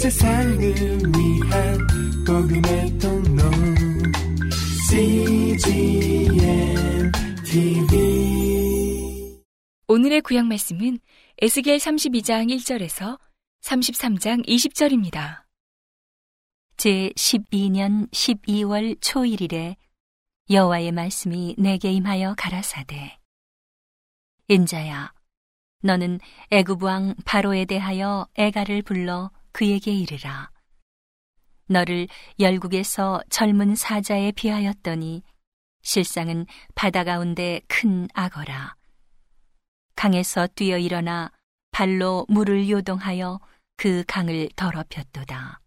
세상을 위한 복음의 통로 CGM TV 오늘의 구약 말씀은 에스겔 32장 1절에서 33장 20절입니다. 제 12년 12월 초일일에 여호와의 말씀이 내게 임하여 가라사대 인자야 너는 애굽 왕 바로에 대하여 애가를 불러 그에게 이르라. 너를 열국에서 젊은 사자에 비하였더니 실상은 바다 가운데 큰 악어라. 강에서 뛰어 일어나 발로 물을 요동하여 그 강을 더럽혔도다.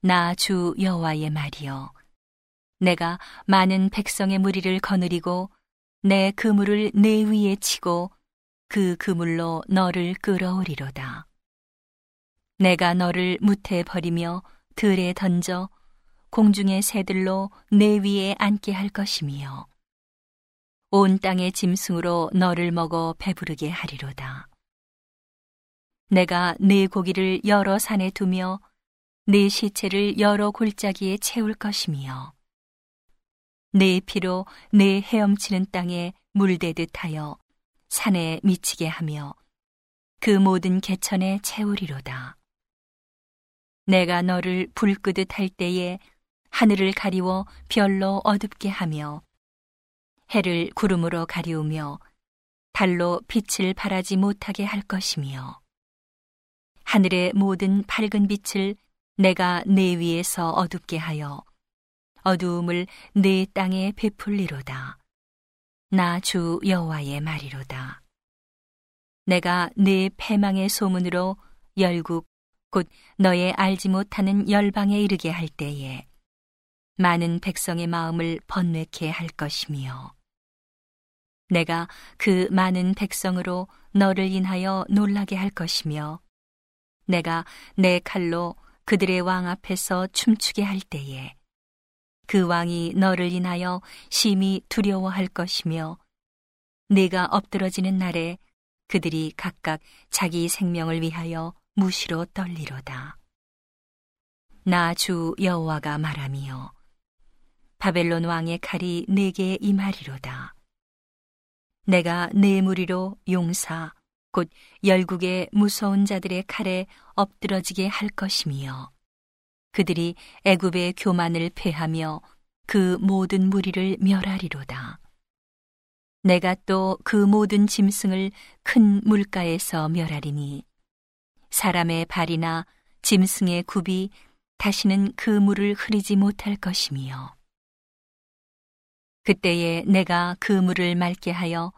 나 주 여호와의 말이여 내가 많은 백성의 무리를 거느리고 내 그물을 내 위에 치고 그 그물로 너를 끌어오리로다. 내가 너를 무태 버리며 들에 던져 공중의 새들로 내 위에 앉게 할 것이며 온 땅의 짐승으로 너를 먹어 배부르게 하리로다. 내가 네 고기를 여러 산에 두며 네 시체를 여러 골짜기에 채울 것이며 네 피로 네 헤엄치는 땅에 물대듯 하여 산에 미치게 하며 그 모든 개천에 채우리로다. 내가 너를 불 끄듯 할 때에 하늘을 가리워 별로 어둡게 하며 해를 구름으로 가리우며 달로 빛을 발하지 못하게 할 것이며 하늘의 모든 밝은 빛을 내가 내 위에서 어둡게 하여 어두움을 내 땅에 베풀리로다. 나 주 여호와의 말이로다. 내가 네 패망의 소문으로 열국 곧 너의 알지 못하는 열방에 이르게 할 때에 많은 백성의 마음을 번뇌케 할 것이며 내가 그 많은 백성으로 너를 인하여 놀라게 할 것이며 내가 내 칼로 그들의 왕 앞에서 춤추게 할 때에 그 왕이 너를 인하여 심히 두려워할 것이며 네가 엎드러지는 날에 그들이 각각 자기 생명을 위하여 무시로 떨리로다. 나 주 여호와가 말하며 바벨론 왕의 칼이 내게 임하리로다. 내가 내 무리로 용사 곧 열국의 무서운 자들의 칼에 엎드러지게 할 것이며 그들이 애굽의 교만을 패하며 그 모든 무리를 멸하리로다. 내가 또 그 모든 짐승을 큰 물가에서 멸하리니 사람의 발이나 짐승의 굽이 다시는 그 물을 흐리지 못할 것이며 그때에 내가 그 물을 맑게 하여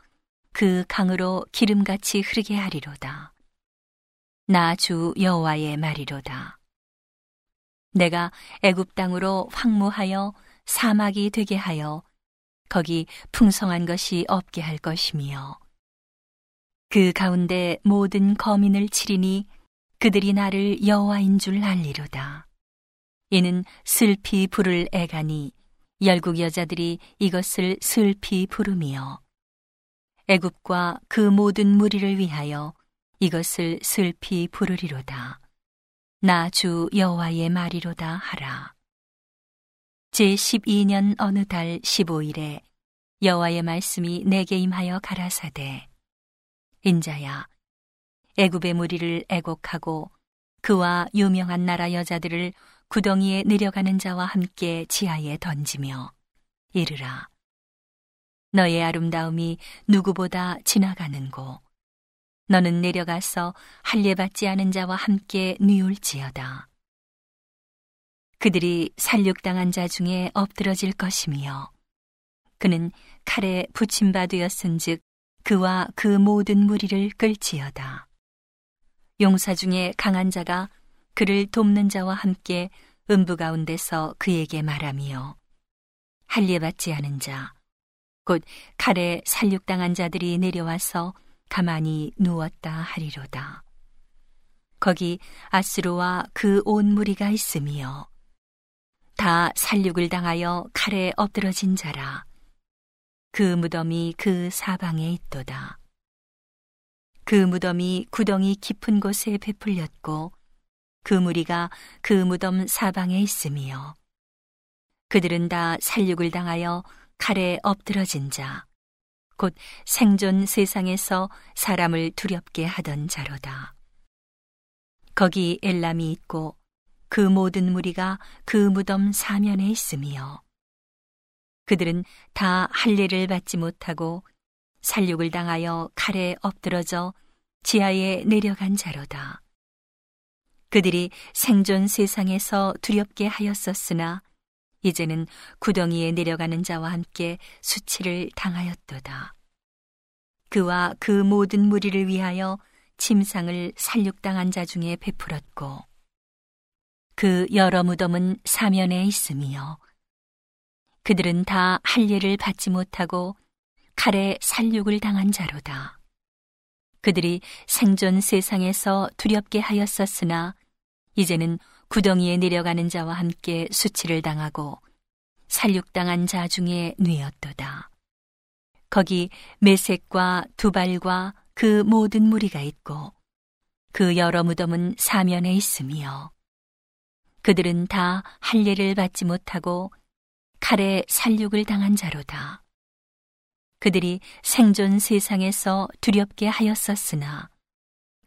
그 강으로 기름같이 흐르게 하리로다. 나 주 여호와의 말이로다. 내가 애굽 땅으로 황무하여 사막이 되게 하여 거기 풍성한 것이 없게 할 것이며 그 가운데 모든 거민을 치리니 그들이 나를 여호와인 줄 알리로다. 이는 슬피 부를 애가니 열국 여자들이 이것을 슬피 부르며 애굽과 그 모든 무리를 위하여 이것을 슬피 부르리로다. 나 주 여호와의 말이로다 하라. 제 12년 어느 달 15일에 여호와의 말씀이 내게 임하여 가라사대 인자야 애굽의 무리를 애곡하고 그와 유명한 나라 여자들을 구덩이에 내려가는 자와 함께 지하에 던지며 이르라 너의 아름다움이 누구보다 지나가는고 너는 내려가서 할례받지 않은 자와 함께 뉘울지어다. 그들이 살육당한 자 중에 엎드러질 것이며 그는 칼에 붙임바 되었은즉 그와 그 모든 무리를 끌지어다. 용사 중에 강한 자가 그를 돕는 자와 함께 음부 가운데서 그에게 말하며 할례받지 않은 자, 곧 칼에 살육당한 자들이 내려와서 가만히 누웠다 하리로다. 거기 아스루와 그 온 무리가 있으며 다 살육을 당하여 칼에 엎드러진 자라. 그 무덤이 그 사방에 있도다. 그 무덤이 구덩이 깊은 곳에 베풀렸고 그 무리가 그 무덤 사방에 있으며 그들은 다 살육을 당하여 칼에 엎드러진 자, 곧 생존 세상에서 사람을 두렵게 하던 자로다. 거기 엘람이 있고 그 모든 무리가 그 무덤 사면에 있으며 그들은 다 할례를 받지 못하고 살육을 당하여 칼에 엎드러져 지하에 내려간 자로다. 그들이 생존 세상에서 두렵게 하였었으나 이제는 구덩이에 내려가는 자와 함께 수치를 당하였도다. 그와 그 모든 무리를 위하여 침상을 살육당한 자 중에 베풀었고 그 여러 무덤은 사면에 있으며 그들은 다 할례를 받지 못하고 칼에 살육을 당한 자로다. 그들이 생존 세상에서 두렵게 하였었으나 이제는 구덩이에 내려가는 자와 함께 수치를 당하고 살육당한 자 중에 뉘었도다. 거기 메색과 두발과 그 모든 무리가 있고 그 여러 무덤은 사면에 있으며 그들은 다 할례를 받지 못하고 칼에 살육을 당한 자로다. 그들이 생존 세상에서 두렵게 하였었으나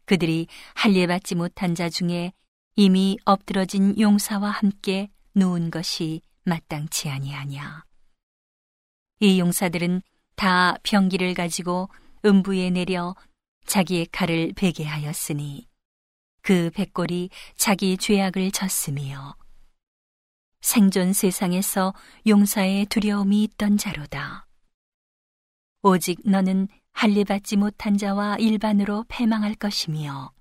그들이 할례 받지 못한 자 중에 이미 엎드러진 용사와 함께 누운 것이 마땅치 아니하냐. 이 용사들은 다 병기를 가지고 음부에 내려 자기의 칼을 베게 하였으니 그 백골이 자기 죄악을 졌으며 생존 세상에서 용사의 두려움이 있던 자로다. 오직 너는 할례 받지 못한 자와 일반으로 패망할 것이며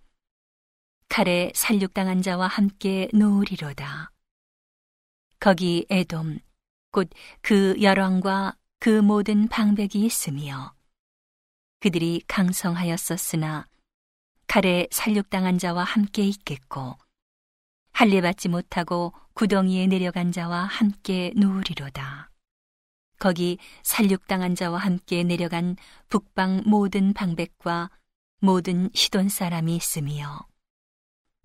칼에 살육당한 자와 함께 누우리로다. 거기 에돔 곧 그 열왕과 그 모든 방백이 있으며 그들이 강성하였었으나 칼에 살육당한 자와 함께 있겠고 할례 받지 못하고 구덩이에 내려간 자와 함께 누우리로다. 거기 살육당한 자와 함께 내려간 북방 모든 방백과 모든 시돈 사람이 있으며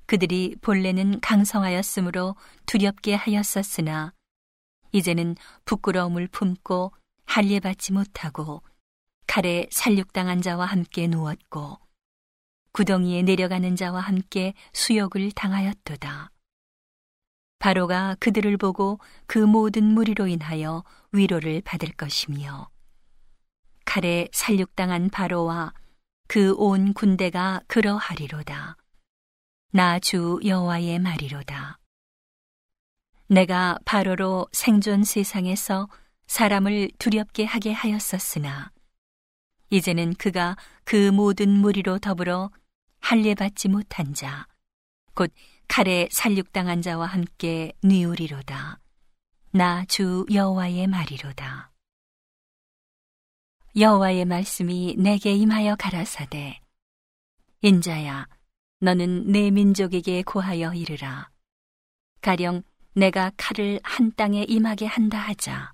그들이 본래는 강성하였으므로 두렵게 하였었으나 이제는 부끄러움을 품고 할례받지 못하고 칼에 살육당한 자와 함께 누웠고 구덩이에 내려가는 자와 함께 수욕을 당하였도다. 바로가 그들을 보고 그 모든 무리로 인하여 위로를 받을 것이며 칼에 살육당한 바로와 그 온 군대가 그러하리로다. 나 주 여호와의 말이로다. 내가 바로로 생존 세상에서 사람을 두렵게 하게 하였었으나 이제는 그가 그 모든 무리로 더불어 할례 받지 못한 자, 곧 칼에 살육당한 자와 함께 뉘우리로다. 나 주 여호와의 말이로다. 여호와의 말씀이 내게 임하여 가라사대 인자야 너는 내 민족에게 고하여 이르라 가령 내가 칼을 한 땅에 임하게 한다 하자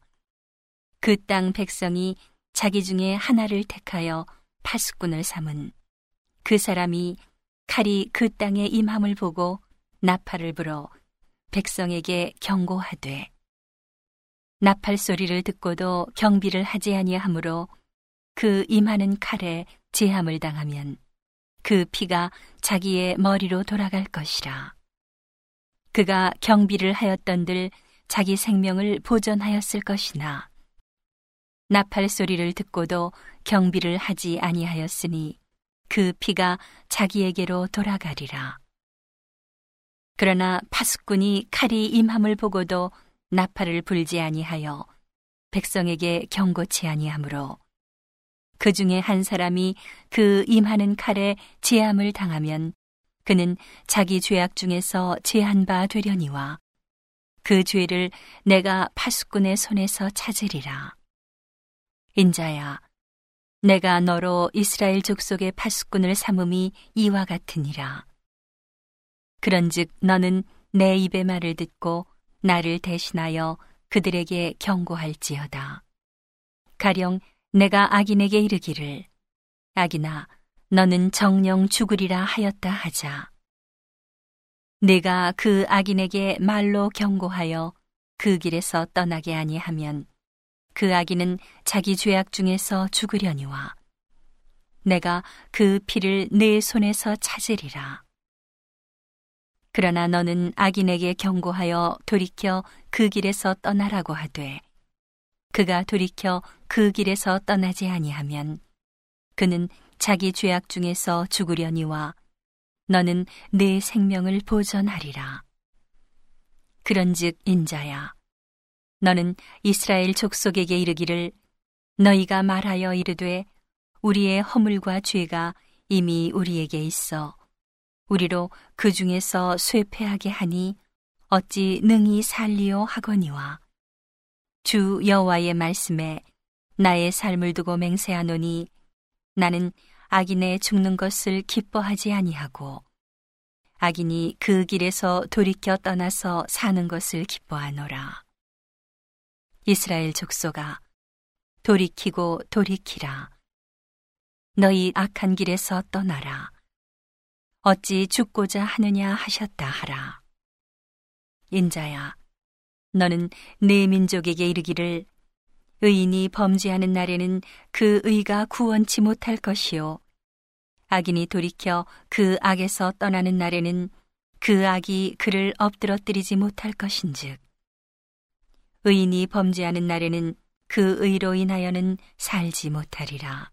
그 땅 백성이 자기 중에 하나를 택하여 파수꾼을 삼은 그 사람이 칼이 그 땅에 임함을 보고 나팔을 불어 백성에게 경고하되 나팔 소리를 듣고도 경비를 하지 아니하므로 그 임하는 칼에 제함을 당하면 그 피가 자기의 머리로 돌아갈 것이라. 그가 경비를 하였던들 자기 생명을 보존하였을 것이나 나팔 소리를 듣고도 경비를 하지 아니하였으니 그 피가 자기에게로 돌아가리라. 그러나 파수꾼이 칼이 임함을 보고도 나팔을 불지 아니하여 백성에게 경고치 아니하므로 그 중에 한 사람이 그 임하는 칼에 제함을 당하면 그는 자기 죄악 중에서 제한 바 되려니와 그 죄를 내가 파수꾼의 손에서 찾으리라. 인자야, 내가 너로 이스라엘 족속의 파수꾼을 삼음이 이와 같으니라. 그런즉 너는 내 입의 말을 듣고 나를 대신하여 그들에게 경고할지어다. 가령 내가 악인에게 이르기를 악인아 너는 정령 죽으리라 하였다 하자. 내가 그 악인에게 말로 경고하여 그 길에서 떠나게 아니하면 그 악인은 자기 죄악 중에서 죽으려니와 내가 그 피를 내 손에서 찾으리라. 그러나 너는 악인에게 경고하여 돌이켜 그 길에서 떠나라고 하되 그가 돌이켜 그 길에서 떠나지 아니하면 그는 자기 죄악 중에서 죽으려니와 너는 내 생명을 보전하리라. 그런즉 인자야 너는 이스라엘 족속에게 이르기를 너희가 말하여 이르되 우리의 허물과 죄가 이미 우리에게 있어 우리로 그 중에서 쇠폐하게 하니 어찌 능히 살리오 하거니와 주 여호와의 말씀에 나의 삶을 두고 맹세하노니 나는 악인의 죽는 것을 기뻐하지 아니하고 악인이 그 길에서 돌이켜 떠나서 사는 것을 기뻐하노라. 이스라엘 족속아 돌이키고 돌이키라. 너희 악한 길에서 떠나라. 어찌 죽고자 하느냐 하셨다 하라. 인자야, 너는 내 민족에게 이르기를 의인이 범죄하는 날에는 그 의가 구원치 못할 것이요. 악인이 돌이켜 그 악에서 떠나는 날에는 그 악이 그를 엎드러뜨리지 못할 것인즉. 의인이 범죄하는 날에는 그 의로 인하여는 살지 못하리라.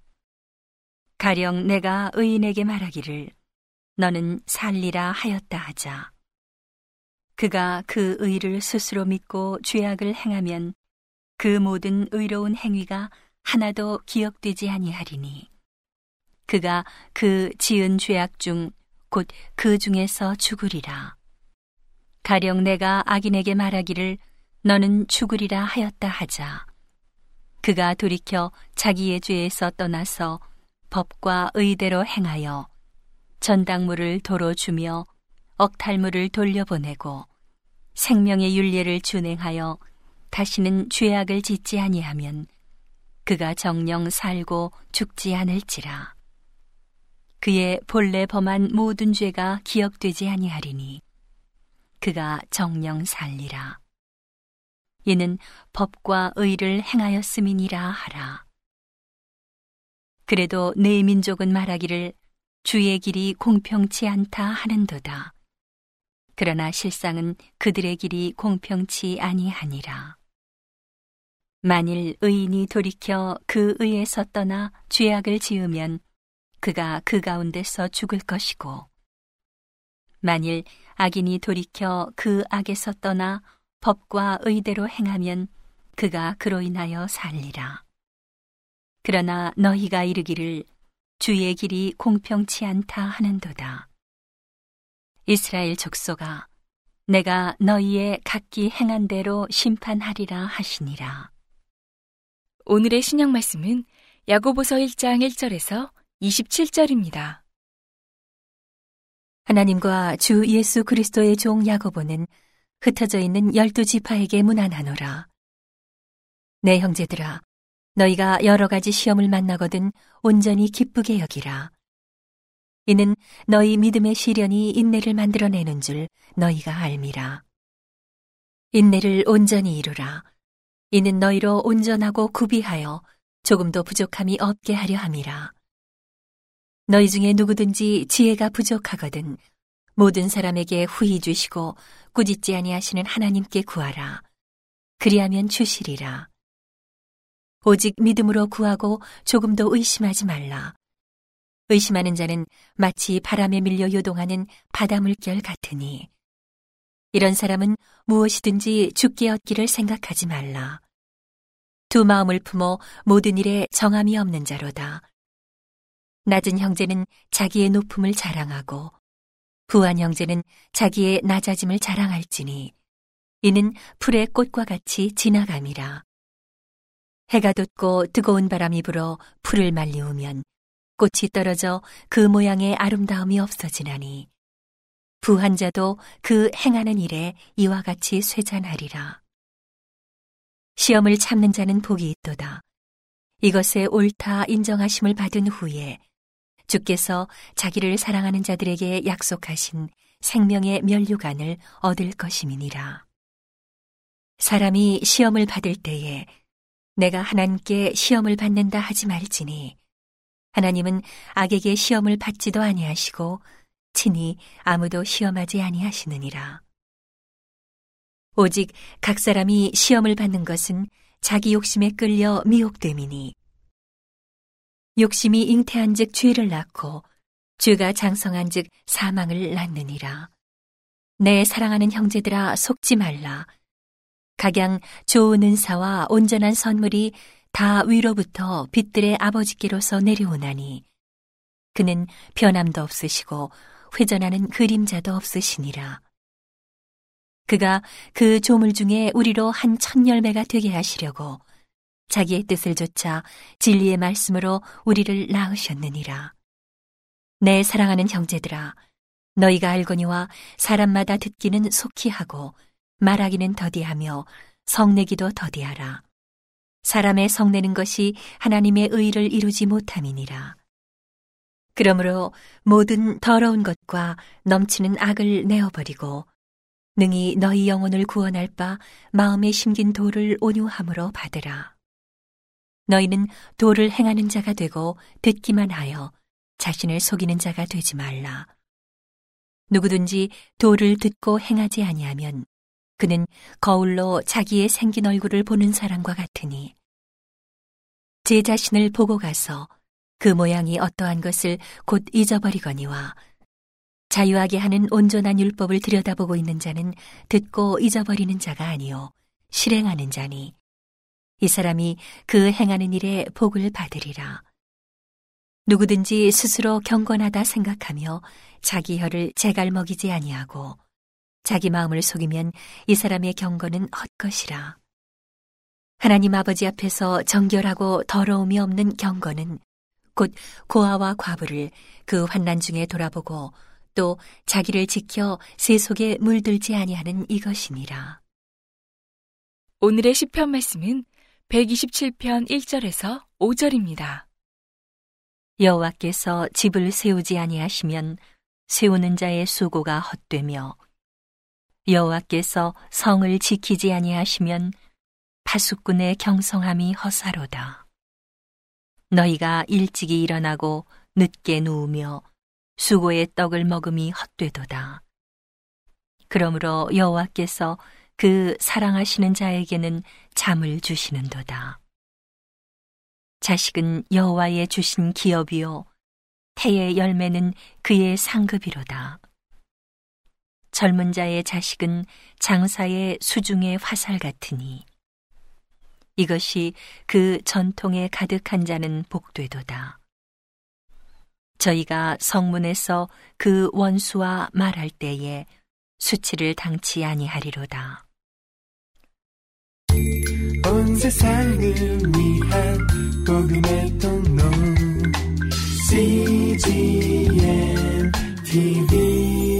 가령 내가 의인에게 말하기를 너는 살리라 하였다 하자. 그가 그 의를 스스로 믿고 죄악을 행하면 그 모든 의로운 행위가 하나도 기억되지 아니하리니 그가 그 지은 죄악 중 곧 그 중에서 죽으리라. 가령 내가 악인에게 말하기를 너는 죽으리라 하였다 하자. 그가 돌이켜 자기의 죄에서 떠나서 법과 의대로 행하여 전당물을 도로 주며 억탈물을 돌려보내고 생명의 윤례를 준행하여 다시는 죄악을 짓지 아니하면 그가 정령 살고 죽지 않을지라. 그의 본래 범한 모든 죄가 기억되지 아니하리니 그가 정령 살리라. 이는 법과 의를 행하였음이니라 하라. 그래도 내 민족은 말하기를 주의 길이 공평치 않다 하는도다. 그러나 실상은 그들의 길이 공평치 아니하니라. 만일 의인이 돌이켜 그 의에서 떠나 죄악을 지으면 그가 그 가운데서 죽을 것이고, 만일 악인이 돌이켜 그 악에서 떠나 법과 의대로 행하면 그가 그로 인하여 살리라. 그러나 너희가 이르기를 주의 길이 공평치 않다 하는도다. 이스라엘 족속아, 내가 너희의 각기 행한 대로 심판하리라 하시니라. 오늘의 신약 말씀은 야고보서 1장 1절에서 27절입니다. 하나님과 주 예수 그리스도의 종 야고보는 흩어져 있는 열두 지파에게 문안하노라. 내 형제들아, 너희가 여러 가지 시험을 만나거든 온전히 기쁘게 여기라. 이는 너희 믿음의 시련이 인내를 만들어내는 줄 너희가 알미라. 인내를 온전히 이루라. 이는 너희로 온전하고 구비하여 조금도 부족함이 없게 하려 함이라. 너희 중에 누구든지 지혜가 부족하거든 모든 사람에게 후히 주시고 꾸짖지 아니하시는 하나님께 구하라. 그리하면 주시리라. 오직 믿음으로 구하고 조금도 의심하지 말라. 의심하는 자는 마치 바람에 밀려 요동하는 바다 물결 같으니 이런 사람은 무엇이든지 죽게 얻기를 생각하지 말라. 두 마음을 품어 모든 일에 정함이 없는 자로다. 낮은 형제는 자기의 높음을 자랑하고 부한 형제는 자기의 낮아짐을 자랑할지니 이는 풀의 꽃과 같이 지나감이라. 해가 돋고 뜨거운 바람이 불어 풀을 말리우면 꽃이 떨어져 그 모양의 아름다움이 없어지나니 부한 자도 그 행하는 일에 이와 같이 쇠잔하리라. 시험을 참는 자는 복이 있도다. 이것에 옳다 인정하심을 받은 후에 주께서 자기를 사랑하는 자들에게 약속하신 생명의 면류관을 얻을 것임이니라. 사람이 시험을 받을 때에 내가 하나님께 시험을 받는다 하지 말지니 하나님은 악에게 시험을 받지도 아니하시고 친히 아무도 시험하지 아니하시느니라. 오직 각 사람이 시험을 받는 것은 자기 욕심에 끌려 미혹됨이니 욕심이 잉태한즉 죄를 낳고 죄가 장성한즉 사망을 낳느니라. 내 사랑하는 형제들아 속지 말라. 각양 좋은 은사와 온전한 선물이 다 위로부터 빛들의 아버지께로서 내려오나니 그는 변함도 없으시고 회전하는 그림자도 없으시니라. 그가 그 조물 중에 우리로 한천 열매가 되게 하시려고 자기의 뜻을 조차 진리의 말씀으로 우리를 낳으셨느니라. 내 사랑하는 형제들아, 너희가 알거니와 사람마다 듣기는 속히 하고 말하기는 더디하며 성내기도 더디하라. 사람의 성내는 것이 하나님의 의를 이루지 못함이니라. 그러므로 모든 더러운 것과 넘치는 악을 내어버리고 능히 너희 영혼을 구원할 바 마음에 심긴 도를 온유함으로 받으라. 너희는 도를 행하는 자가 되고 듣기만 하여 자신을 속이는 자가 되지 말라. 누구든지 도를 듣고 행하지 아니하면 그는 거울로 자기의 생긴 얼굴을 보는 사람과 같으니 제 자신을 보고 가서 그 모양이 어떠한 것을 곧 잊어버리거니와 자유하게 하는 온전한 율법을 들여다보고 있는 자는 듣고 잊어버리는 자가 아니요 실행하는 자니 이 사람이 그 행하는 일에 복을 받으리라. 누구든지 스스로 경건하다 생각하며 자기 혀를 제갈 먹이지 아니하고 자기 마음을 속이면 이 사람의 경건은 헛것이라. 하나님 아버지 앞에서 정결하고 더러움이 없는 경건은 곧 고아와 과부를 그 환난 중에 돌아보고 또 자기를 지켜 세 속에 물들지 아니하는 이것이니라. 오늘의 시편 말씀은 127편 1절에서 5절입니다. 여호와께서 집을 세우지 아니하시면 세우는 자의 수고가 헛되며 여호와께서 성을 지키지 아니하시면 파수꾼의 경성함이 허사로다. 너희가 일찍이 일어나고 늦게 누우며 수고의 떡을 먹음이 헛되도다. 그러므로 여호와께서 그 사랑하시는 자에게는 잠을 주시는도다. 자식은 여호와의 주신 기업이요 태의 열매는 그의 상급이로다. 젊은 자의 자식은 장사의 수중의 화살 같으니 이것이 그 전통에 가득한 자는 복되도다. 저희가 성문에서 그 원수와 말할 때에 수치를 당치 아니하리로다. 온 세상을 위한 복음의 통로 CGM TV